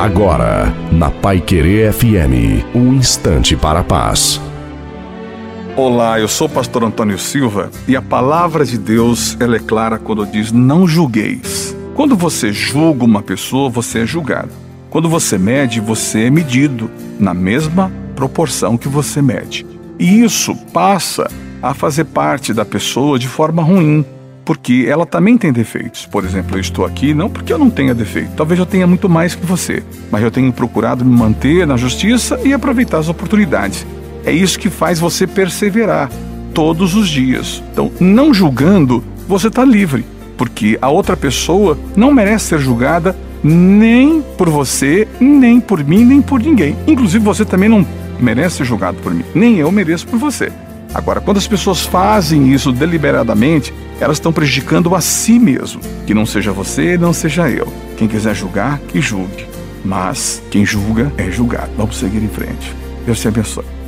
Agora, na Pai Querer FM, um instante para a paz. Olá, eu sou o pastor Antônio Silva e a palavra de Deus ela é clara quando diz: não julgueis. Quando você julga uma pessoa, você é julgado. Quando você mede, você é medido na mesma proporção que você mede. E isso passa a fazer parte da pessoa de forma ruim, porque ela também tem defeitos. Por exemplo, eu estou aqui não porque eu não tenha defeito, talvez eu tenha muito mais que você, mas eu tenho procurado me manter na justiça e aproveitar as oportunidades. É isso que faz você perseverar todos os dias. Então, não julgando, você está livre, porque a outra pessoa não merece ser julgada nem por você, nem por mim, nem por ninguém. Inclusive, você também não merece ser julgado por mim, nem eu mereço por você. Agora, quando as pessoas fazem isso deliberadamente, elas estão prejudicando a si mesmo. Que não seja você, não seja eu. Quem quiser julgar, que julgue. Mas quem julga é julgado. Vamos seguir em frente. Deus te abençoe.